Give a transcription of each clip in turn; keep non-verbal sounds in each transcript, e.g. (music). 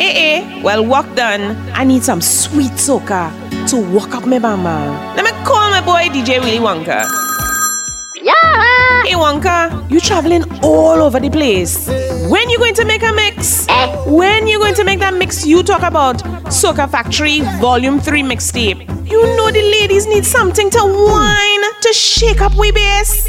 Eh eh, well work done. I need some sweet soca to walk up my mama. Let me call my boy DJ Willy Wonka. Yeah. Hey Wonka, you traveling all over the place. When you going to make a mix? When you going to make that mix you talk about? Soca Factory Volume 3 mixtape. You know the ladies need something to whine, to shake up we bass.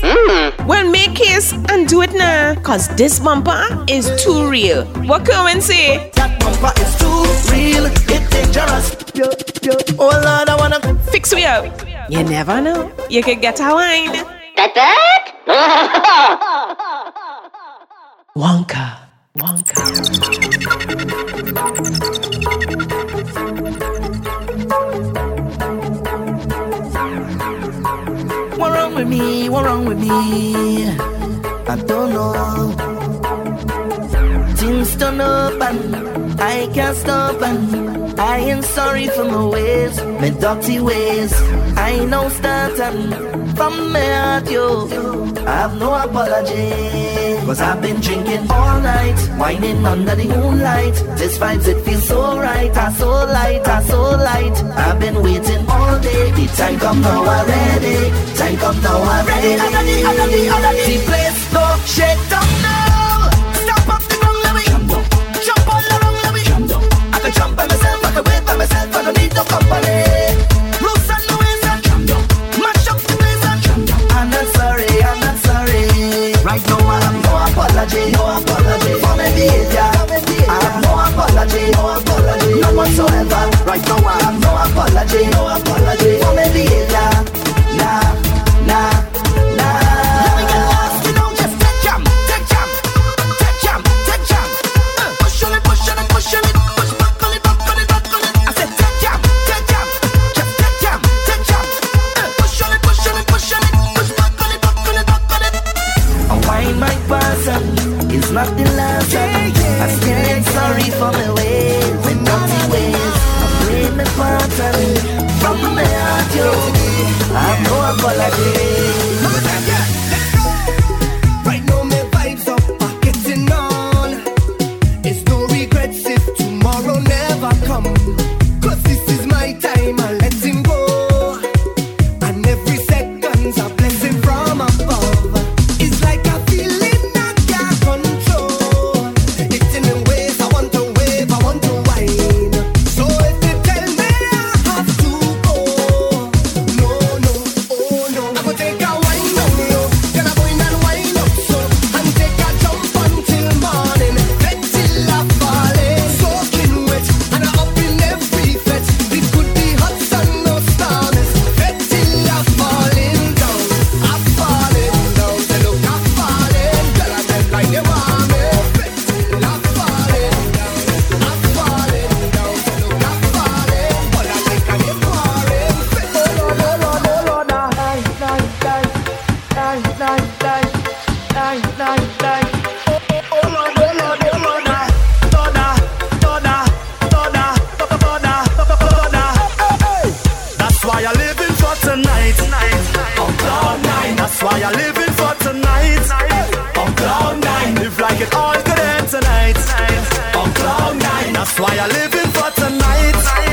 Well, make case and do it now, cause this bumper is too real. What Kerwin say? That bumper is too real, it's dangerous. Yo, yo. Oh Lord, I wanna Fix we up. You never know. You could get a wine. That (laughs) that? Wonka. Wonka. What wrong with me? What wrong with me? I don't know. Things turn up and I can't stop and I ain't sorry for my ways, my dirty ways. I know starting uh, from my heart, yo. I have no apology. Cause I've been drinking all night, whining under the moonlight. This vibes, it feels so right, I so light, I so light. I've been waiting all day. The time come now, I'm ready. Time come now, I'm ready. Under the, place go shake down. Jump by myself, I can wait by myself, I don't need no company. And ways and mash up the place and I'm not sorry, I'm not sorry. Right now I have no apology, no apology my. I have no apology, no apology. Right now I have no apology, no apology of the last yeah, yeah, I still ain't sorry for my ways, my naughty ways I played my part. And From my heart, yo I know I'm all I apology for tonight.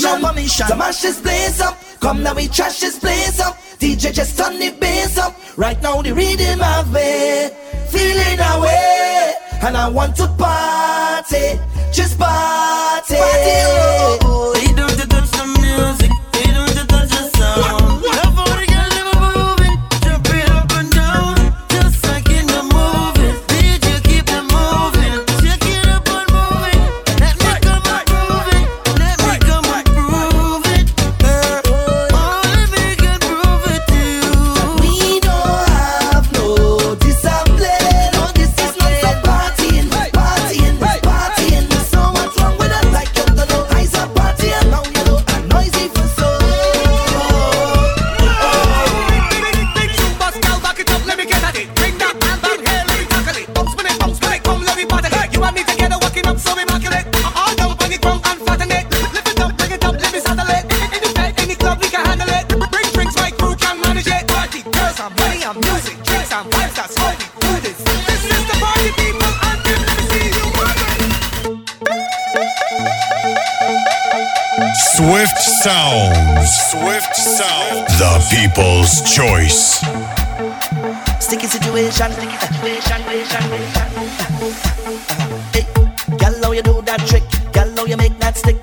permission. No permission. To mash this place up. Come now we trash this place up. DJ just turn the bass up. Right now the rhythm of it. Feeling away. And I want to party. Just party. party oh, oh. 50 sound. The people's choice. Sticky situation, sticky situation, Hey, gal, how you do that trick? Gal, how you make that stick?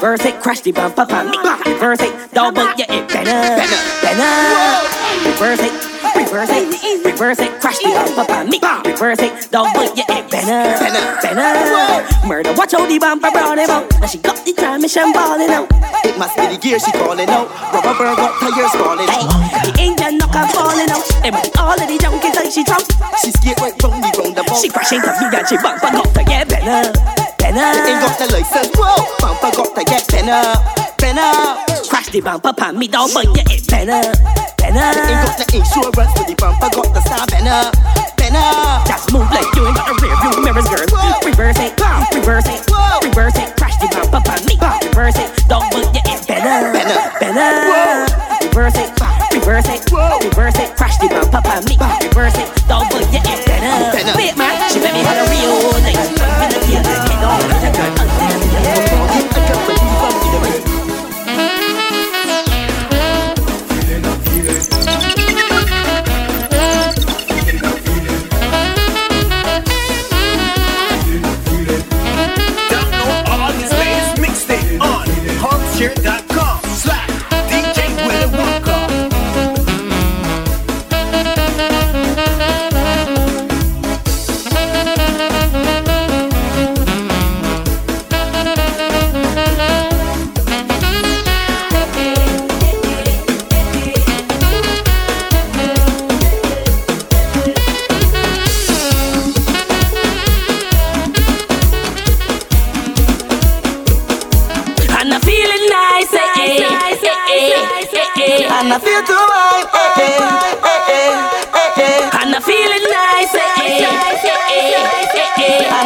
reverse it, crash the bump, bump, bump, reverse it, dog, but yeah, it better, better, better, reverse it. Reverse it, reverse it, crash the bump up on. Reverse it, dog, but yeah, it better, better, better. Murder, watch all the bumper I brought him out. Now she got the transmission balling out. It must be the gear she calling out. Rubber burn, got tires falling out. The engine knock her falling out. And with all of the junkies like she trump. She skate right from the roundabout. She crashing to me and she bump, I got to get better, better. Ain't got the license, whoa. Bump, I pen up, pen up. Crash the bumper, pan me down, but yeah, it pen up, pen up. Ain't got the insurance for the bumper, got the star pen up, pen up. Just move like you ain't got a rear view mirrors, girl. Reverse it, bam, reverse it, reverse it. Crash the bumper, pan me, reverse it. Don't but yeah, it pen up, pen up, pen up.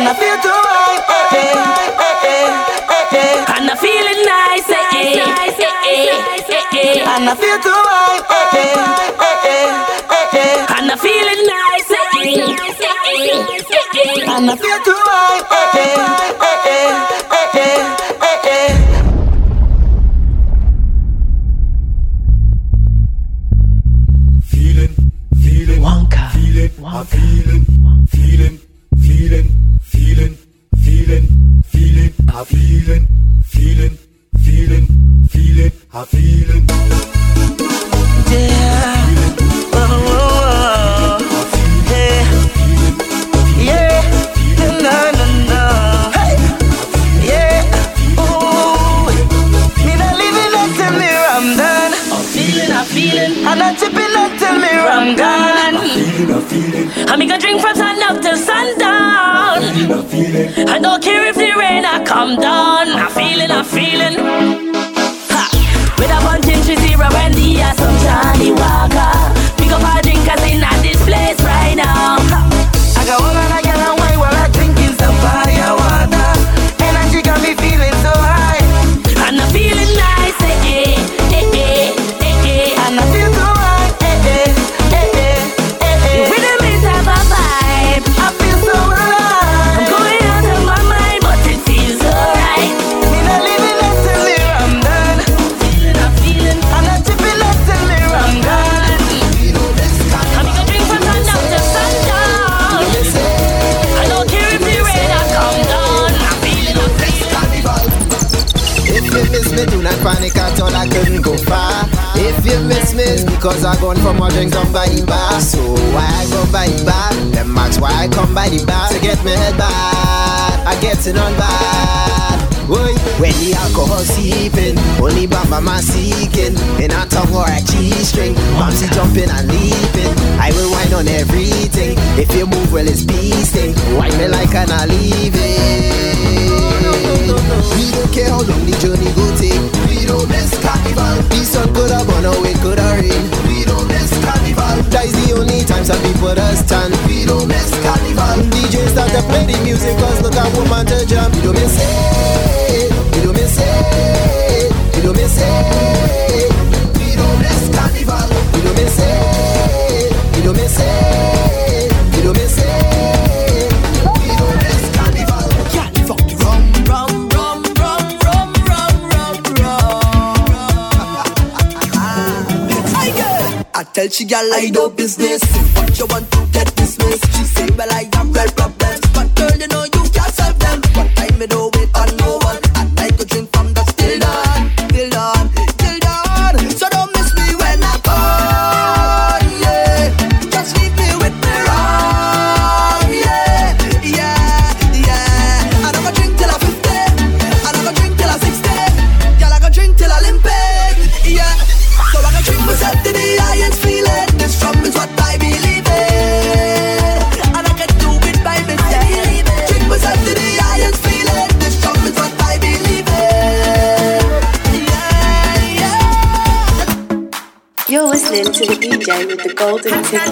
and I feel too high. Eh, eh, eh, eh, And I'm feeling nice, eh, eh, eh, eh, eh, And I feel too high, eh, eh, eh, eh, And I'm feeling nice, eh, eh, eh, eh, eh, And I feel too high, eh, eh, eh, eh, eh. she a I do business. What you want? golden ticket.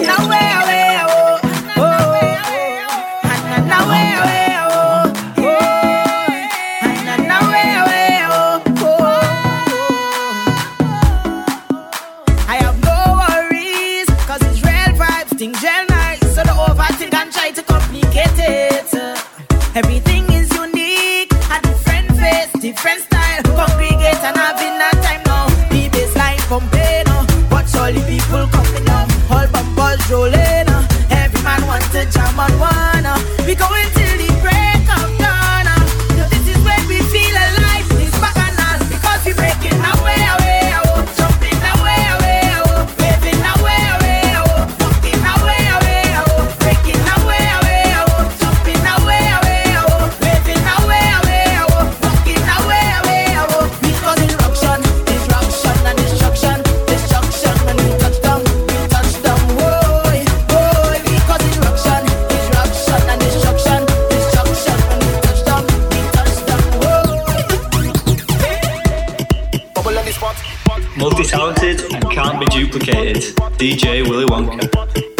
Willy Wonka.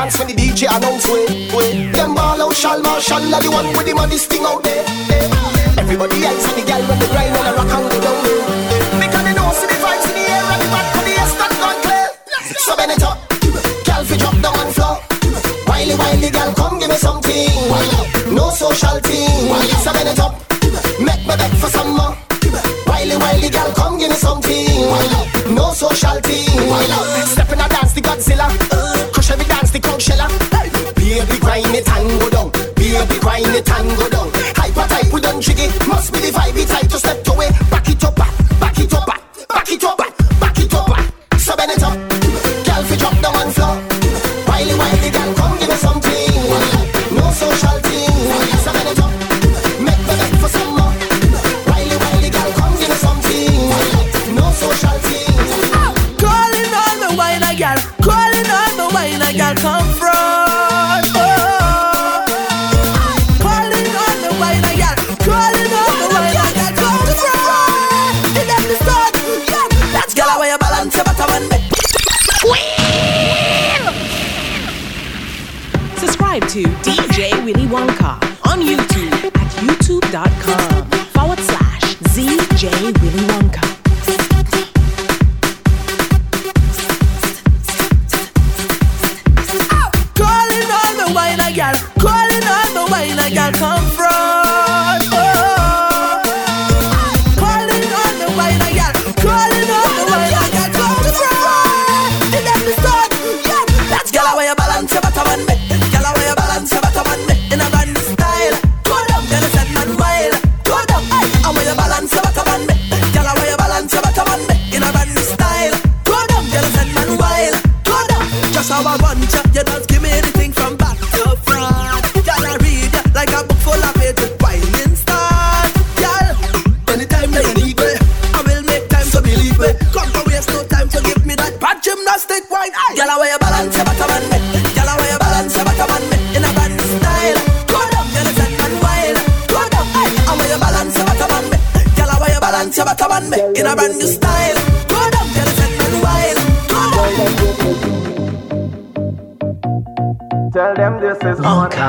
dance when the DJ announce way. Them ball out, Shalma, Shalma, the one with the money sting out there. Everybody else and the gal when they grind on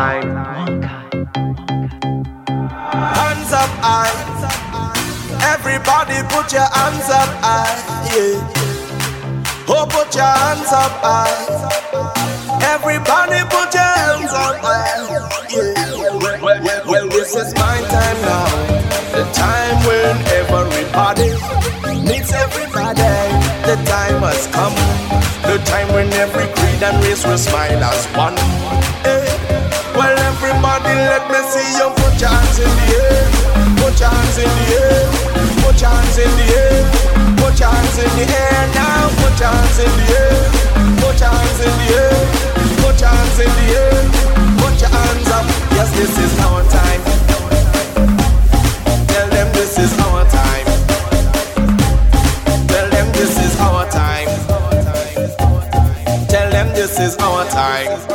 time. Hands up high. Everybody put your hands up high. Yeah. Oh, put your hands up high. Everybody put your hands up high. Yeah. Well, well, well, this is my time now. The time when everybody meets everybody. The time has come. The time when every creed and race will smile as one let me see you put your hands in the air. Put your hands in the air. Put your hands in the air. Put your hands in the air now. Put your hands in the air. Put your hands in the air. Put your hands in the air. Put your hands up. Yes, this is our time. Tell them this is our time. Tell them this is our time. Tell them this is our time.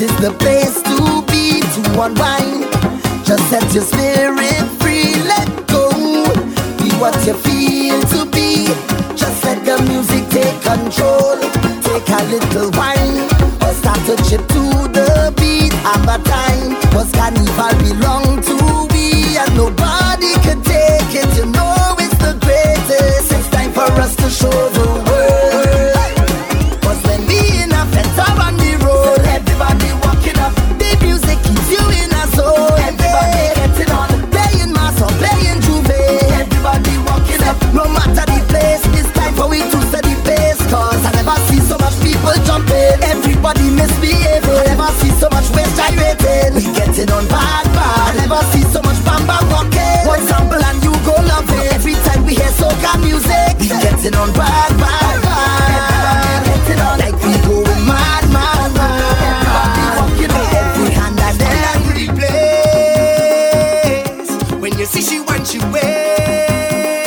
This is the place to be to unwind. Just set your spirit free, let go. Be what you feel to be. Just let the music take control. Take a little wine or start to chip to the beat. Have a time, cause carnival See she went she way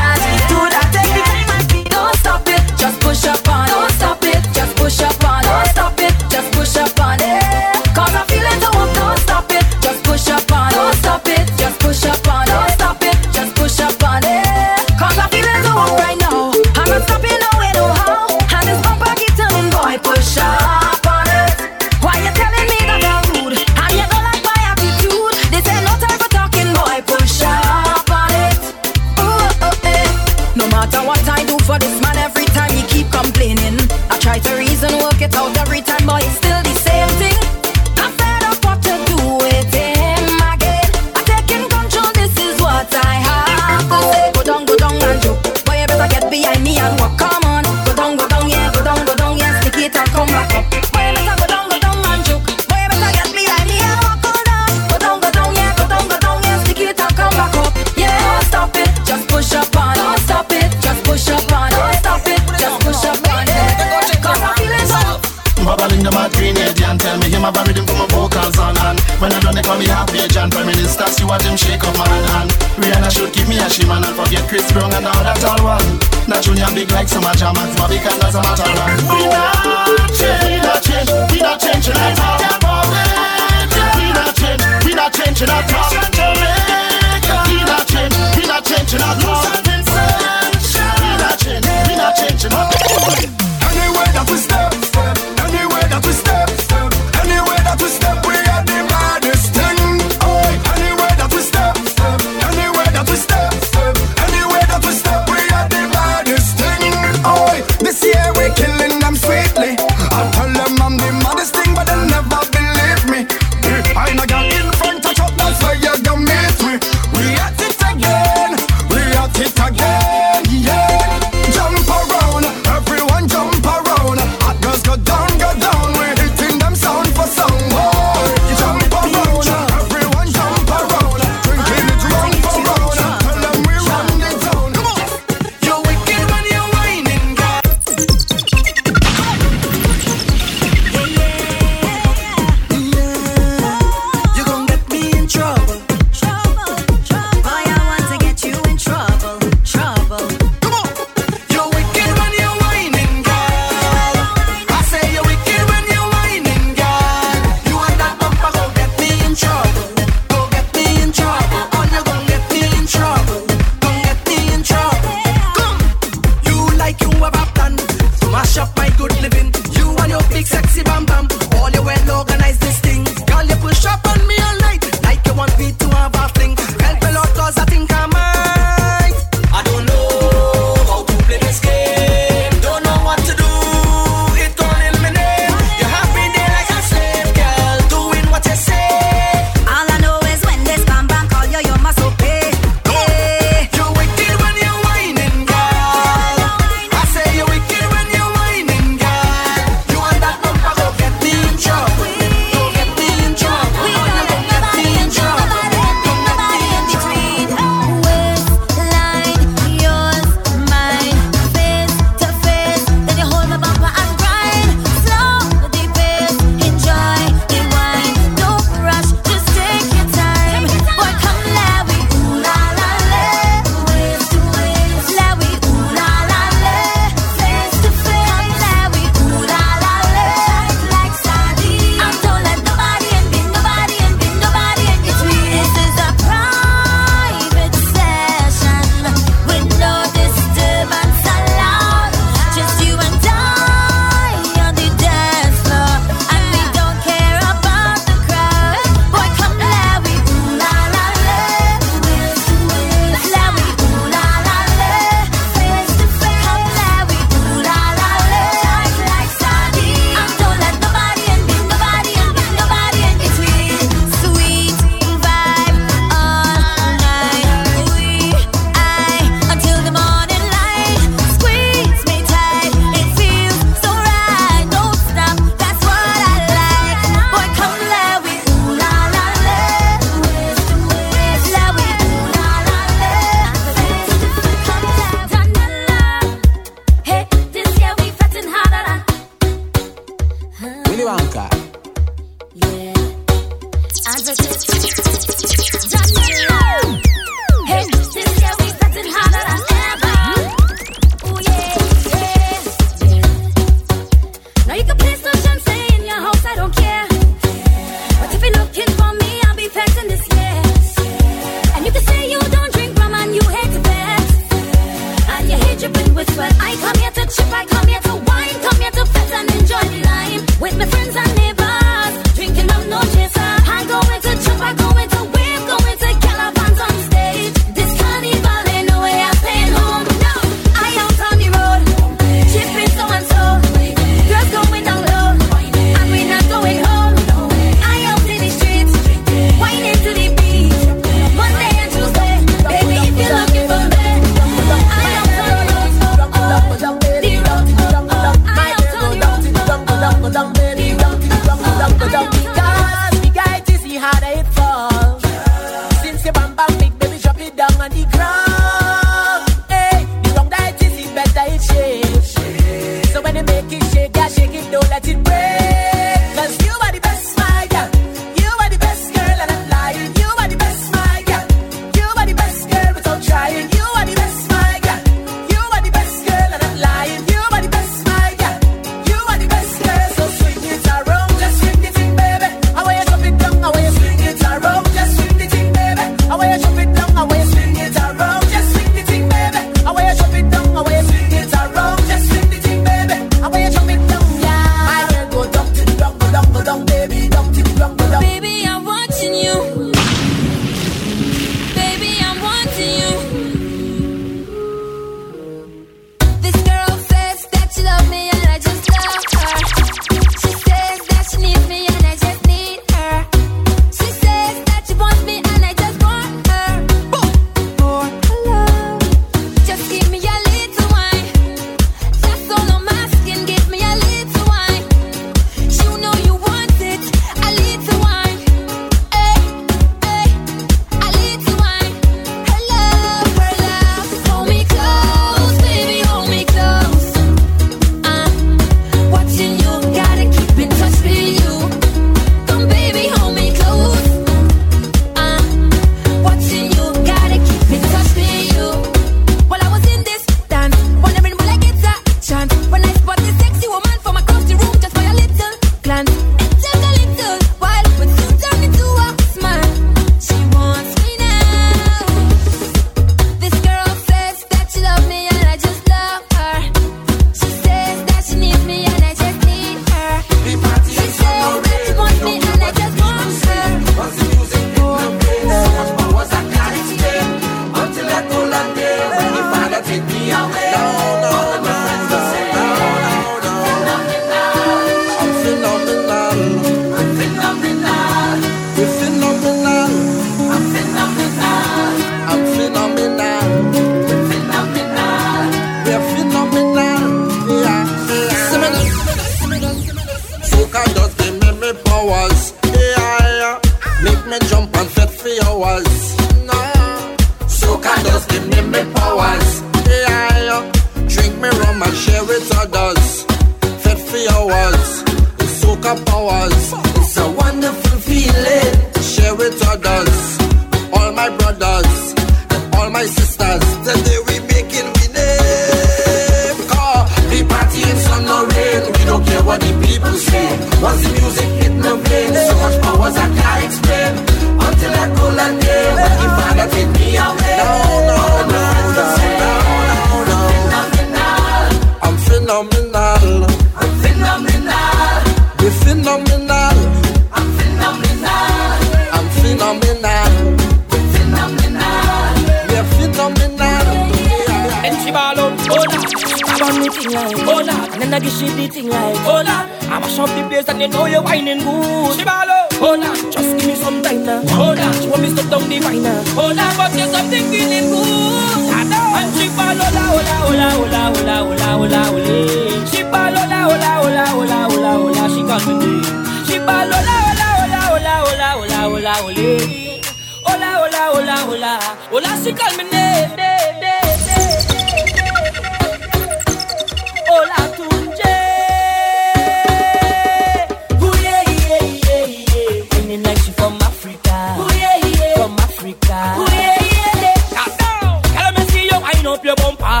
up your bumper.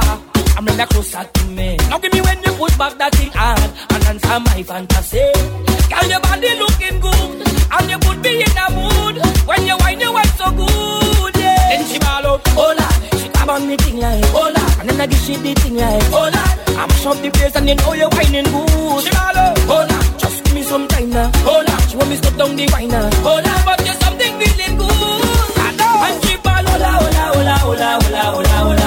I'm in the closer to me. Now give me when you put back that thing hard and answer my fantasy. Girl, your body looking good and you put be in a mood when you wine you wine so good. Yeah. Then she ball out, hola. She grab on me thing like hola, and then I give she the thing like hola. I'm shop the place and you know you whining good. She ball out, hola. Just give me some time now, hola. She want me stop down the wine now, hola. But you something feeling good. I know. And she ball hola, hola, hola, hola, hola, hola, hola.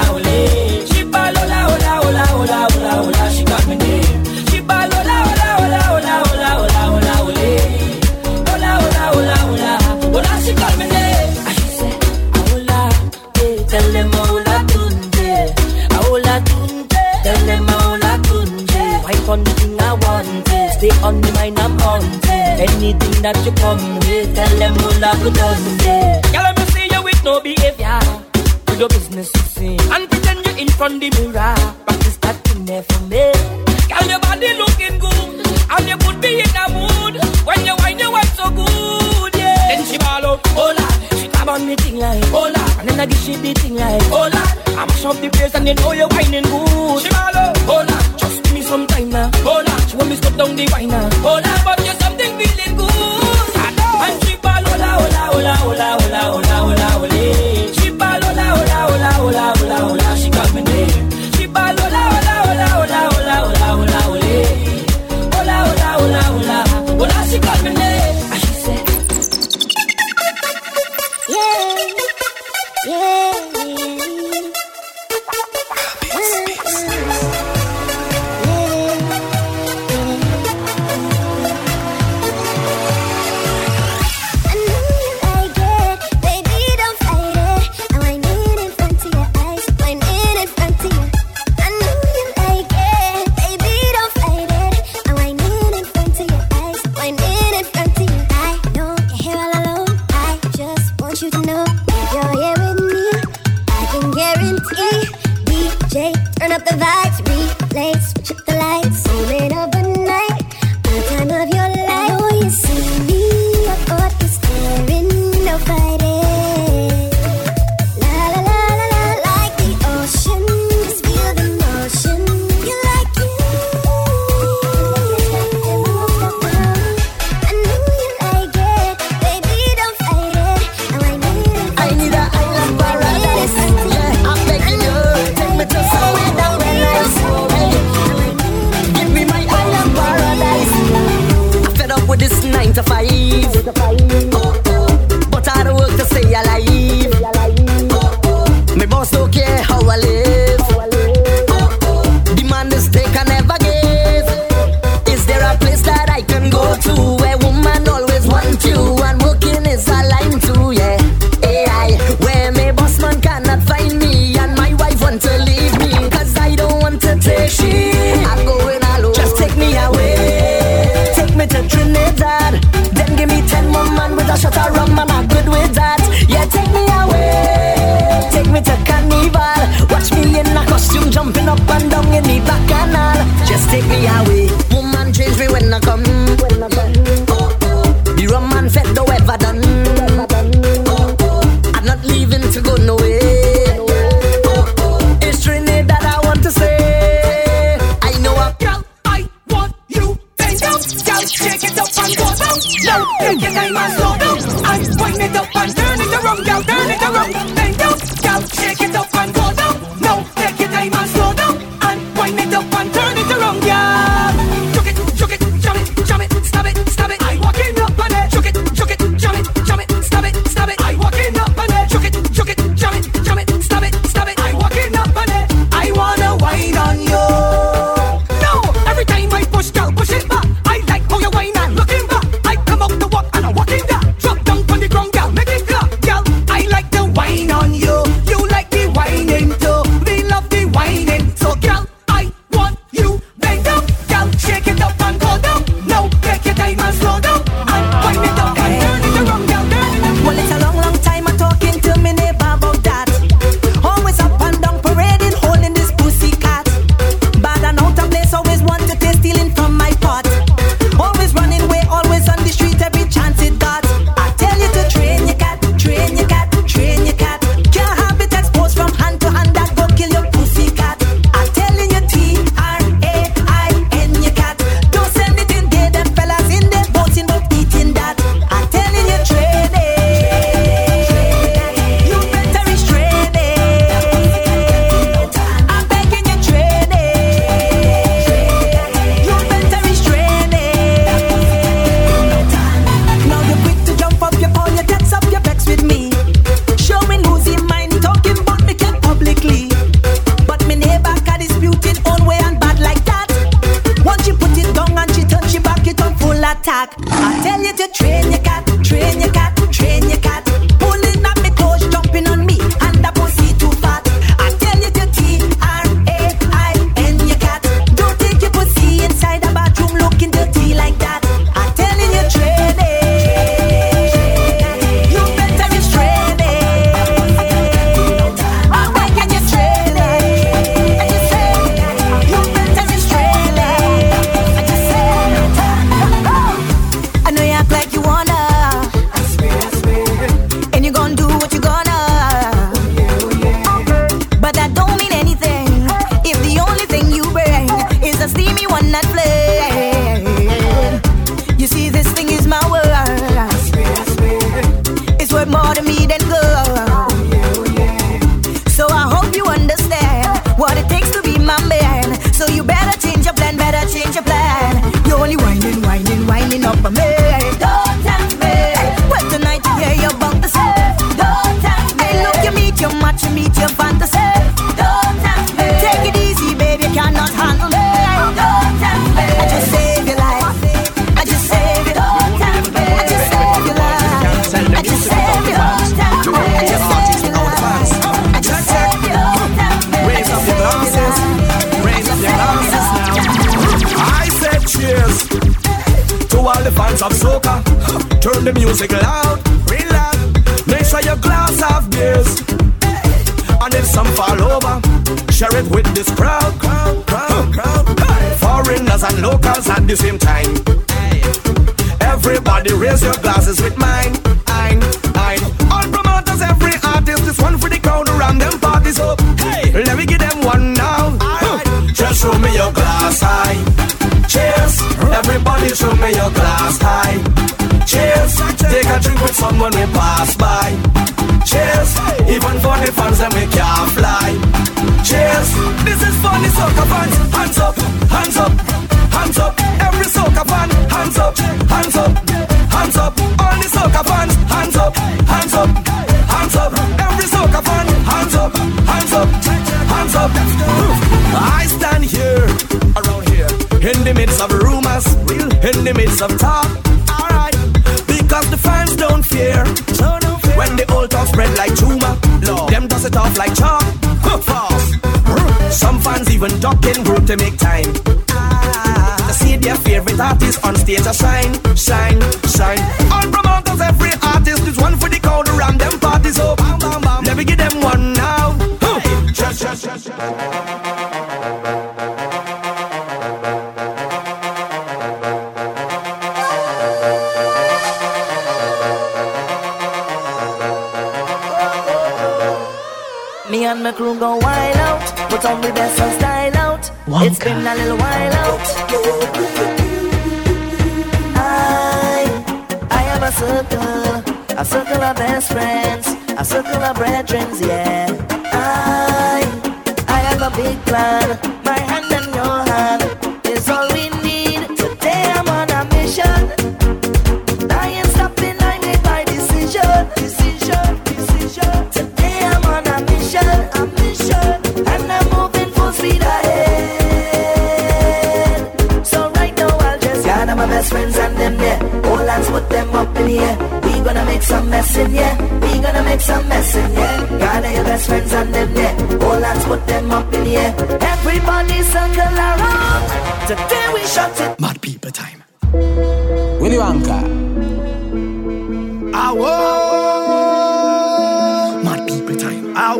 Stay on the mind, I'm on. Anything that you come with, tell them all I could done. Yeah, let me see you with no behavior. Do the business you see. And pretend you're in front the mirror. but Practice that you never me. Girl, your body looking good. And you could be in a mood. When you wine, you wine so good. Yeah. Then she ball She hola on me thing like Hola And then I give she the thing like Hola I mash up the place and then know you're whining good She Shimalo Hola Just give me some time now Hola when me stop down the wine ah. All up and. you show me your glass high. Cheers, take a drink with someone we pass by. Cheers, even for the fans that we can't fly. Cheers, this is for the soccer fans. Hands up, hands up, hands up. Every soccer fan, hands up, hands up, hands up. All the soccer fans, hands up, hands up, hands up. Every soccer fan, hands up, hands up, hands up. I stand here, around here, in the midst of a room us will in of talk. Alright, because the fans don't fear. No, no fear. When the old talk spread like tumor, Lord. them does it off like chalk. Some fans even duck in group to make time. Ah. To see their favorite artist on stage, a shine, shine, shine. All promoters, every artist is one for the crowd around them parties. So, bam, bam, bam. Let me give them one now. Hey. Ch -ch -ch and my crew go wild out. Put on the best and style out. Wonka. It's been a little while out. I, I am a circle, a circle of best friends, a circle of brethren, yeah. I, I have a big plan. My make some mess in yeah. We gonna make some mess in yeah. Gather your best friends and them yeah. All hands put them up in yeah. Everybody circle around. Today we shut it. Mad people time. Will you Ah whoa. Mad people time. Ah.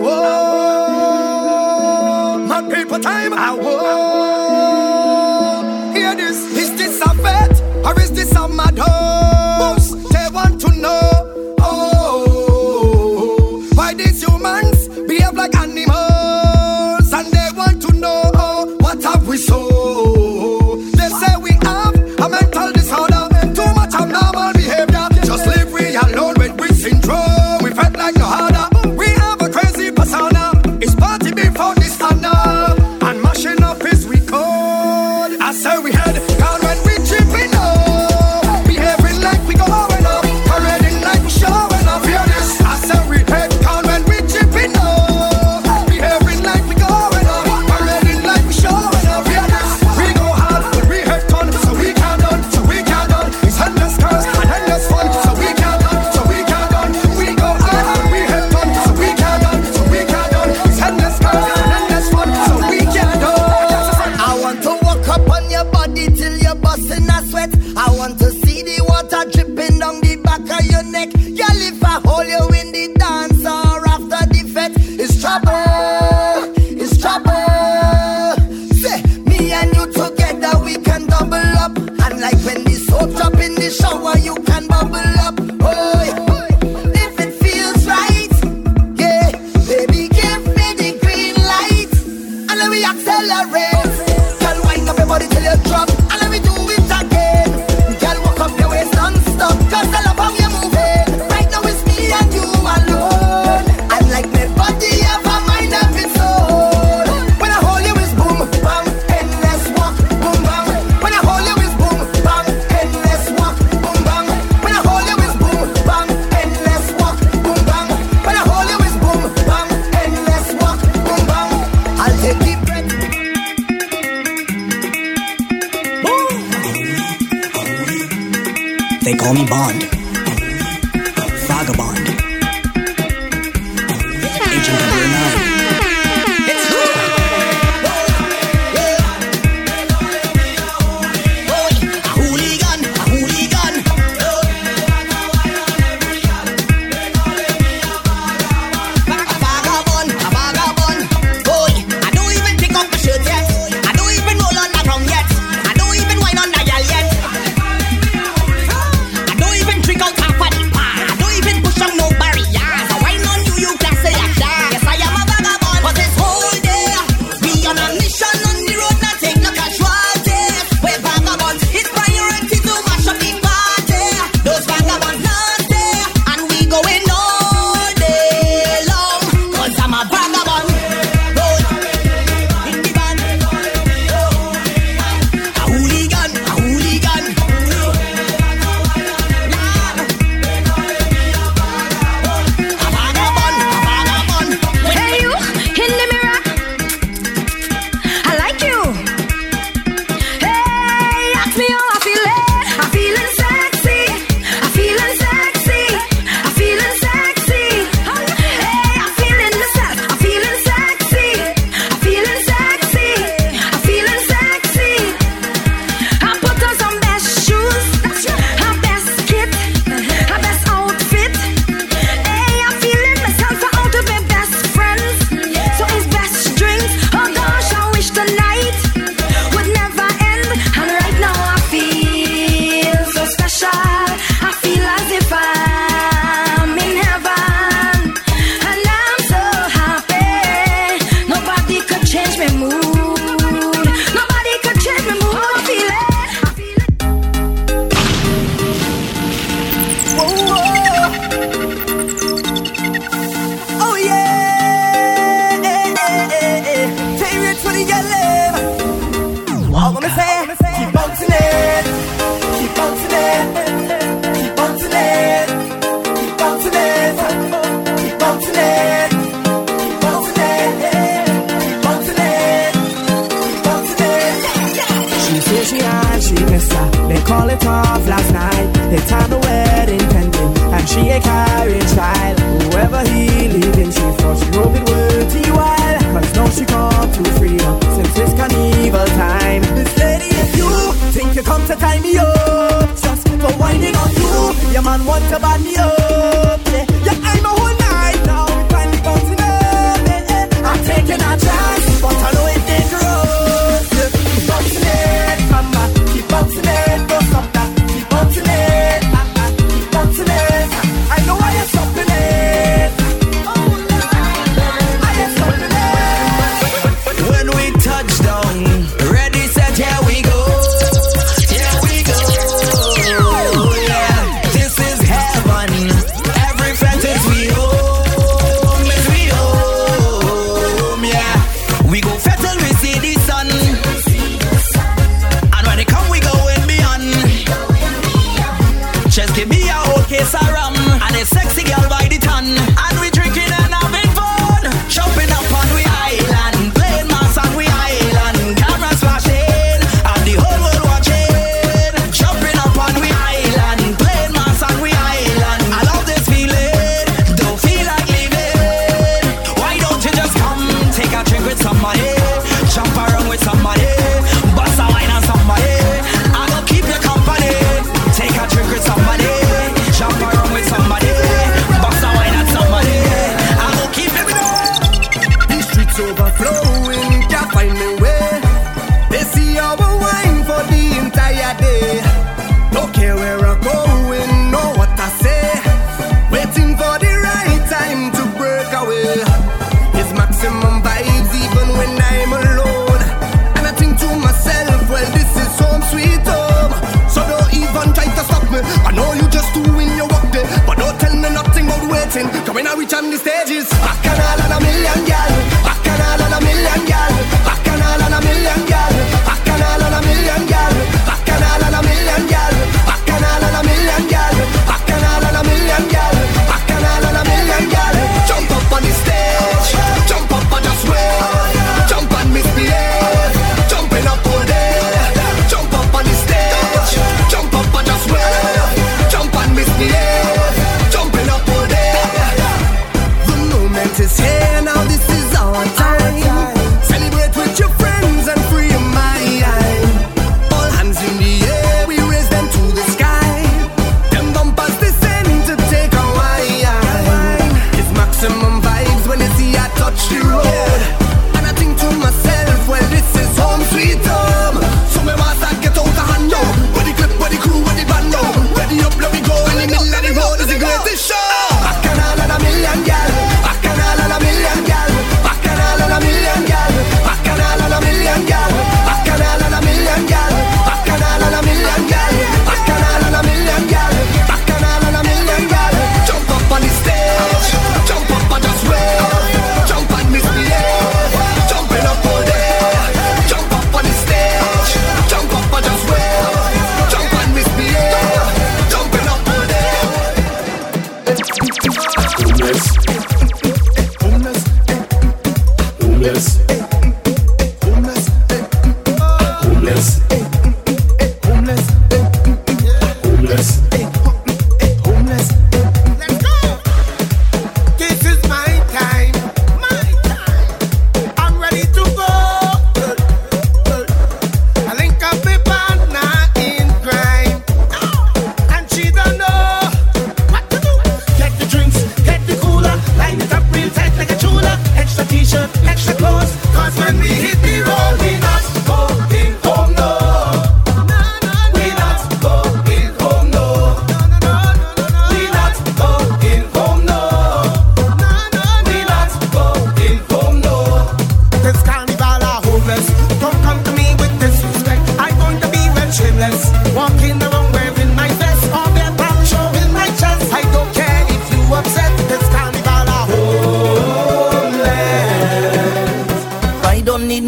Mad people time. Ah whoa. Hear this? Is this a fete or is this a mad hoe? bond.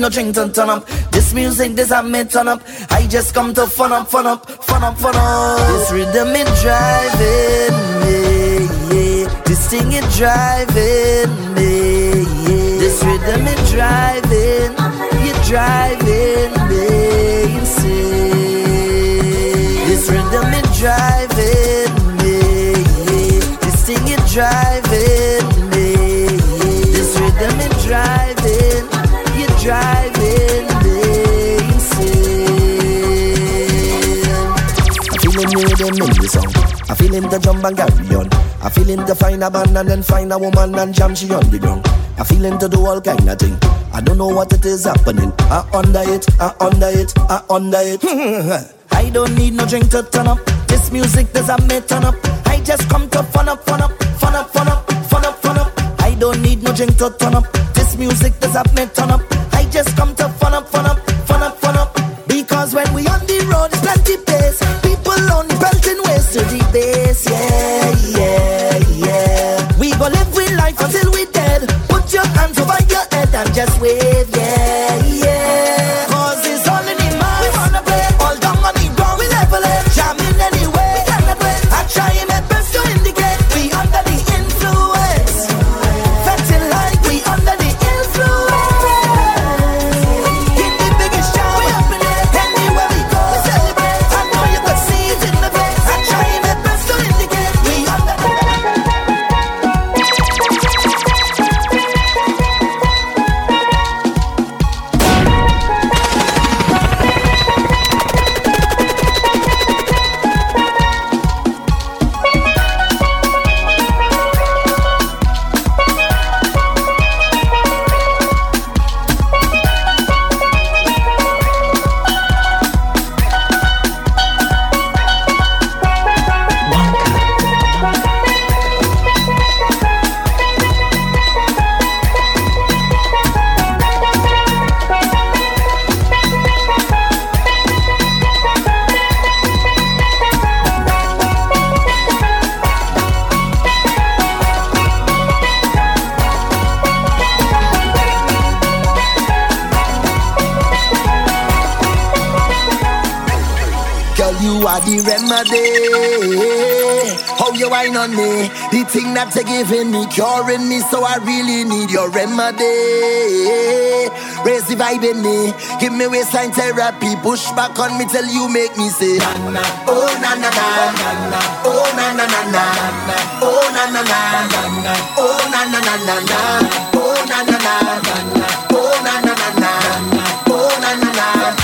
no drink to turn up. This music, this I me turn up. I just come to fun up, fun up, fun up, fun up. This rhythm it driving me, yeah. This thing it driving me, yeah. This rhythm it driving, you driving me insane. This rhythm it driving me, yeah. This thing it driving me. This rhythm it driving driving insane. I feel him them in the sound. I feel in the jump and carry on. I feel him to find a man and then find a woman and jam she on the ground. I feel in the do all kind of thing. I don't know what it is happening. I under it, I under it, I under it. (laughs) I don't need no drink to turn up. This music does I me turn up. I just come to fun up, fun up, fun up, fun up, fun up, fun up. I don't need no drink to turn up music does up me turn up. I just come to fun up, fun up. wine on me. The thing that you're giving me, curing me, so I really need your remedy. Raise the vibe in me, give me waistline therapy. Push back on me till you make me say, na na, oh na na na, na oh na na na na, oh na na na na, oh na na na na na, oh na na na na, oh na na na na, oh na na na.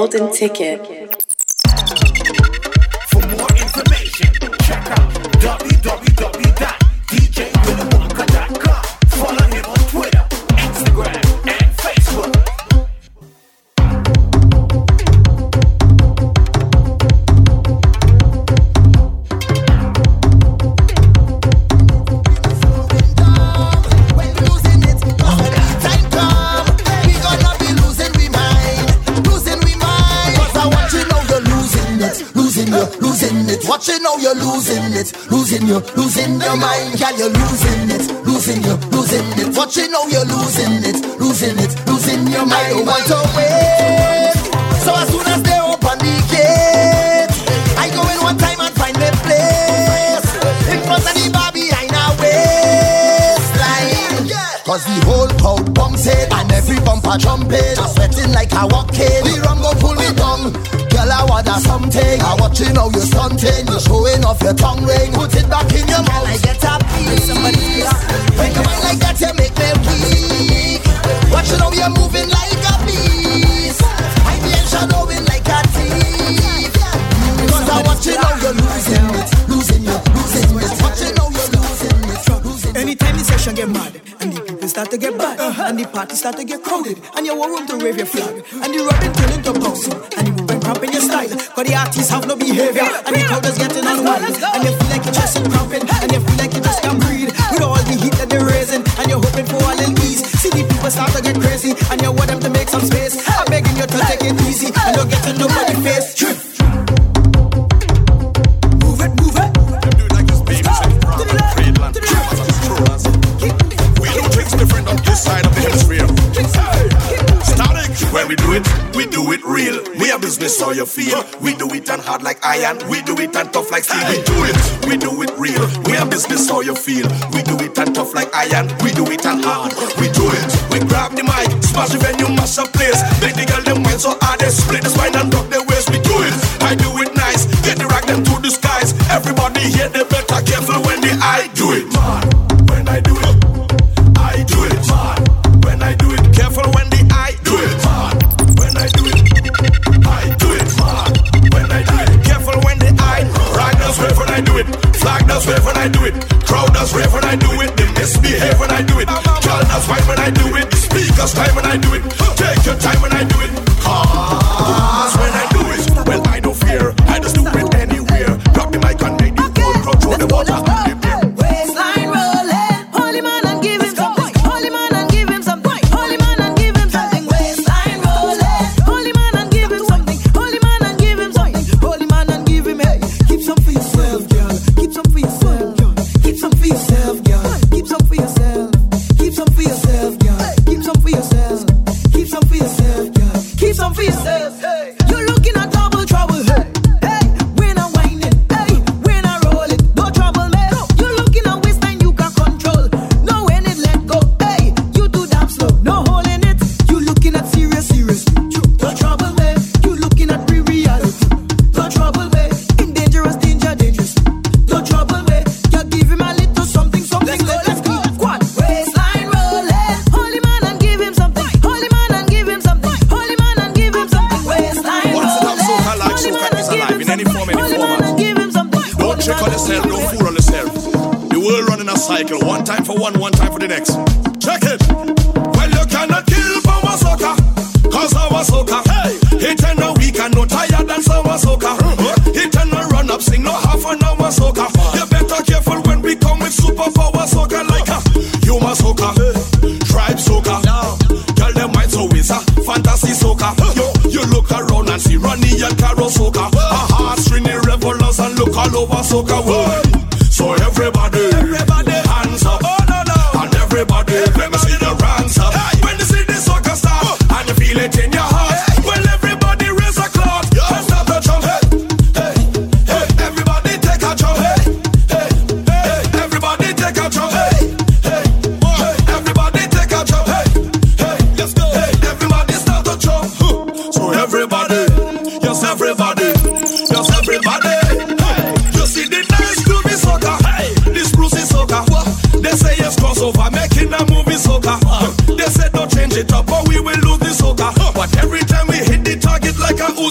Golden ticket. Losing you, losing your mind. Girl, you're losing it, losing you, losing it. Watch you know you're losing it, losing it, losing your mind. I don't want to wait, so as soon as they open the gate, I go in one time and find a place in front of the bar behind a waistline. Cause the whole crowd bumps it And every bumper jumping I'm sweating like a walking The rum go pull me down Girl, I want something. I watching how you stunting. You're showing off your tongue ring. Put it back in your mouth. I get a piece When you mind like that you make me weak. Watching how you're moving like a beast. I be shadowing like a thief. Cause I watching how you're losing it Losing you, losing it Watching how you're losing it Losing it Anytime the session get mad and the people start to get bad uh-huh. and the party start to get crowded and you want room to wave your flag and the rubbing turn into bouncing and cramp in your style. Cause the artists have no behavior. And the crowd is getting on one. And you feel like you're just cramping. And you feel like you just can't breathe. With all the heat that they're raising. And you're hoping for all in ease. See the people start to get crazy. And you want them to make some space. I'm begging you to take it easy. And don't get in nobody's face. Trip. we do it real. We a business how you feel. We do it and hard like iron. We do it and tough like steel. We do it. We do it real. We a business how you feel. We do it and tough like iron. We do it and hard. We do it. We grab the mic, smash the venue, mash the place. Make the girl them wine so hard they split the spine and just time when I do it, take your time when I do it.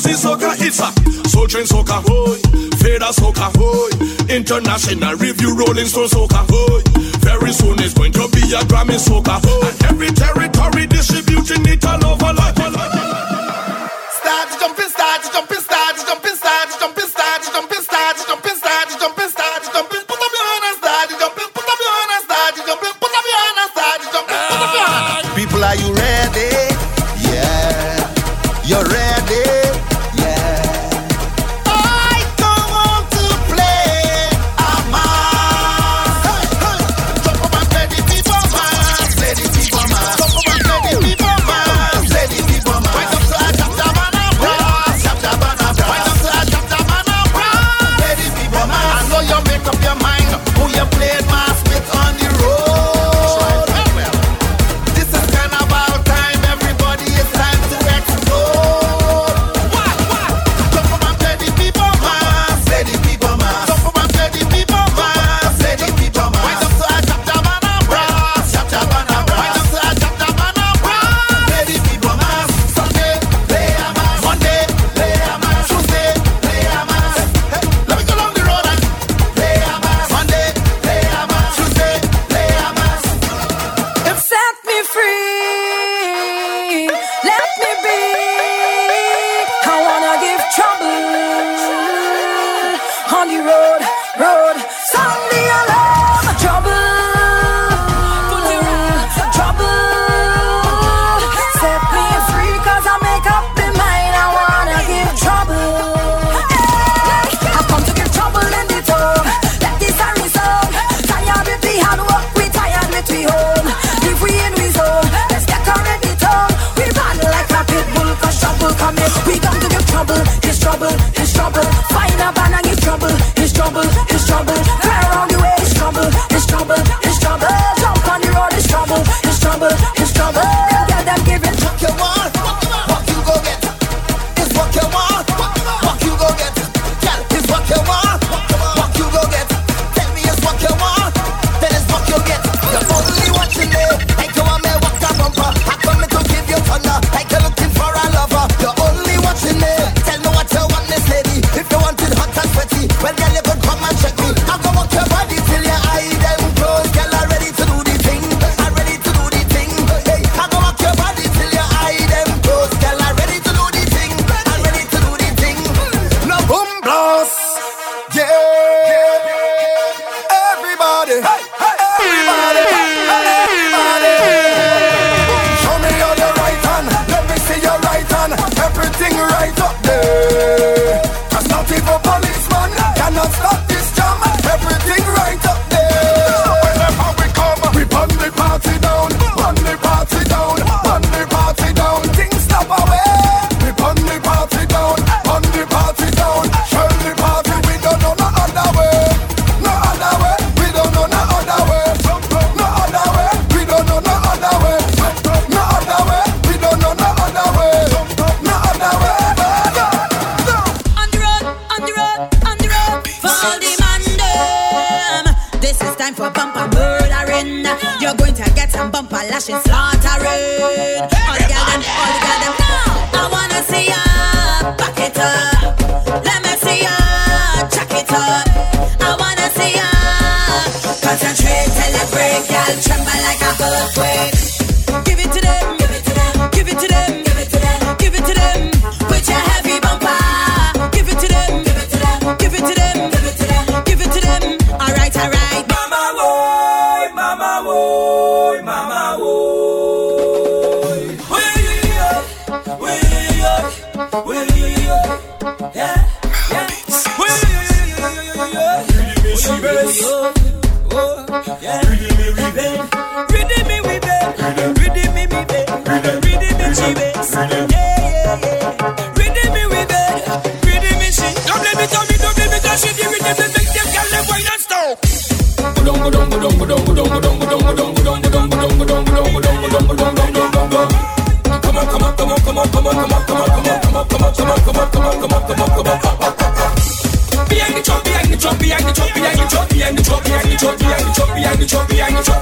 Party soca, it's a Soul train soca, boy. Fader soca, boy. International review, Rolling Stone soca, boy. Very soon it's going to be a Grammy soca, boy. And every territory distributing it all over This is time for bumper murdering. You're going to get some bumper lashes slaughtering. All the girl them, all the girl them. Now I wanna see ya back it up. Let me see ya check it up. I wanna see ya concentrate till it break. Girl tremble like a earthquake. Give it to them, give it to them, give it to them. behind the truck, behind the truck, behind the truck, behind the truck, behind the truck, behind the truck, behind the truck.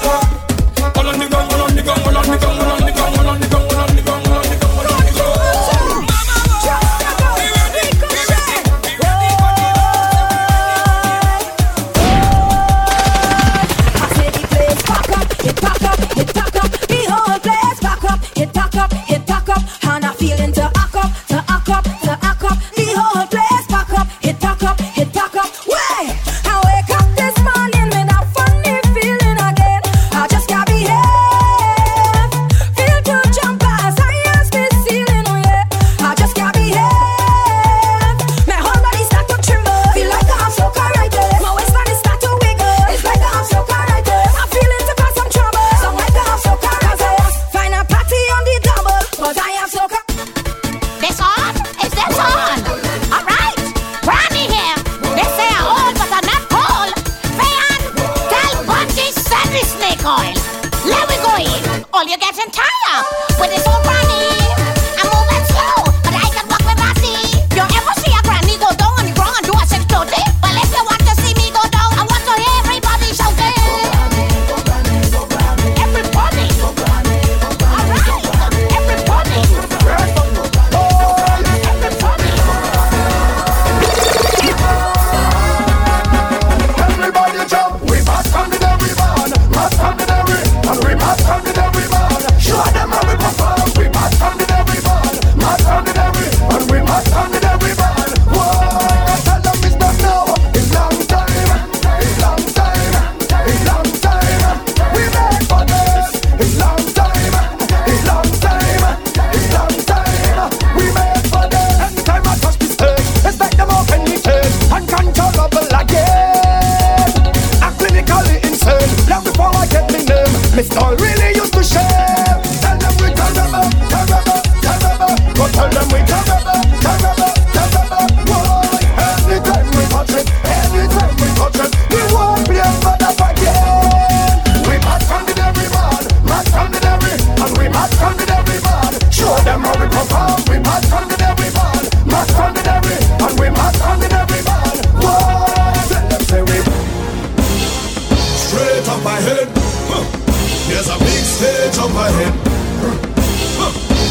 up ahead.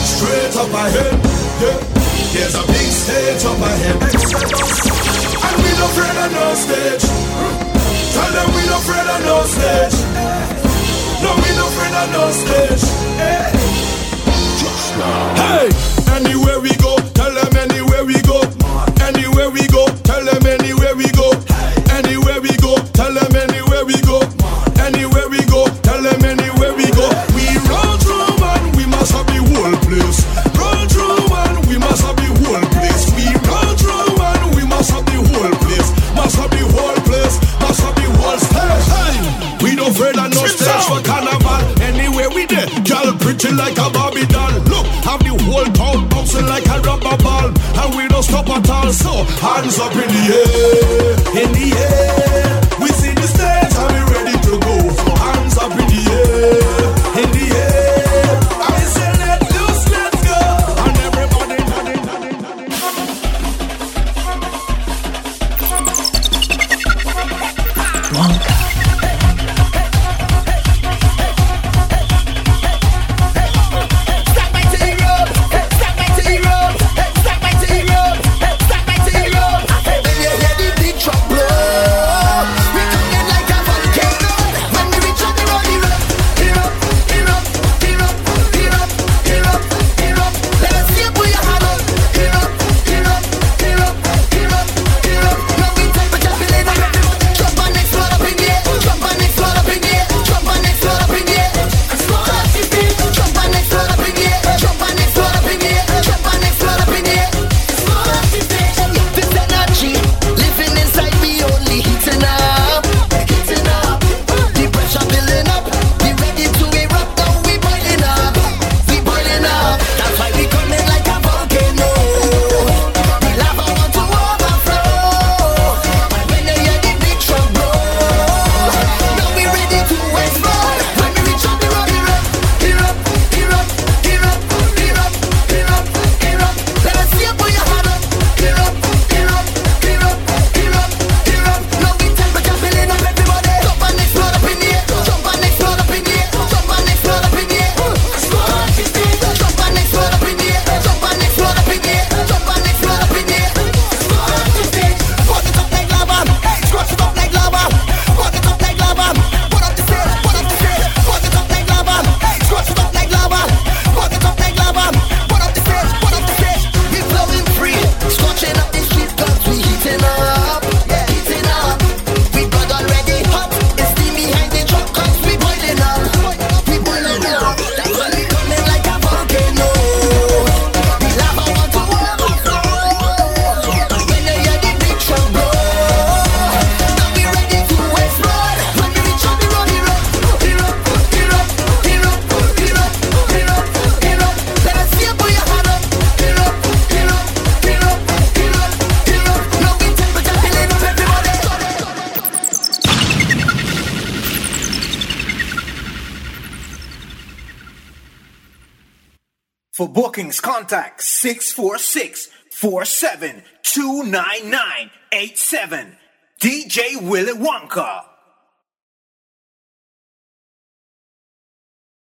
Straight up ahead. Yeah. There's a big stage up ahead. And we no afraid of no stage. Tell them we no afraid of no stage. No, we no afraid of no stage. Hey, anywhere we go chill like a Barbie doll. Look, have the whole town bouncing like a rubber ball, and we don't stop at all. So hands up in the air.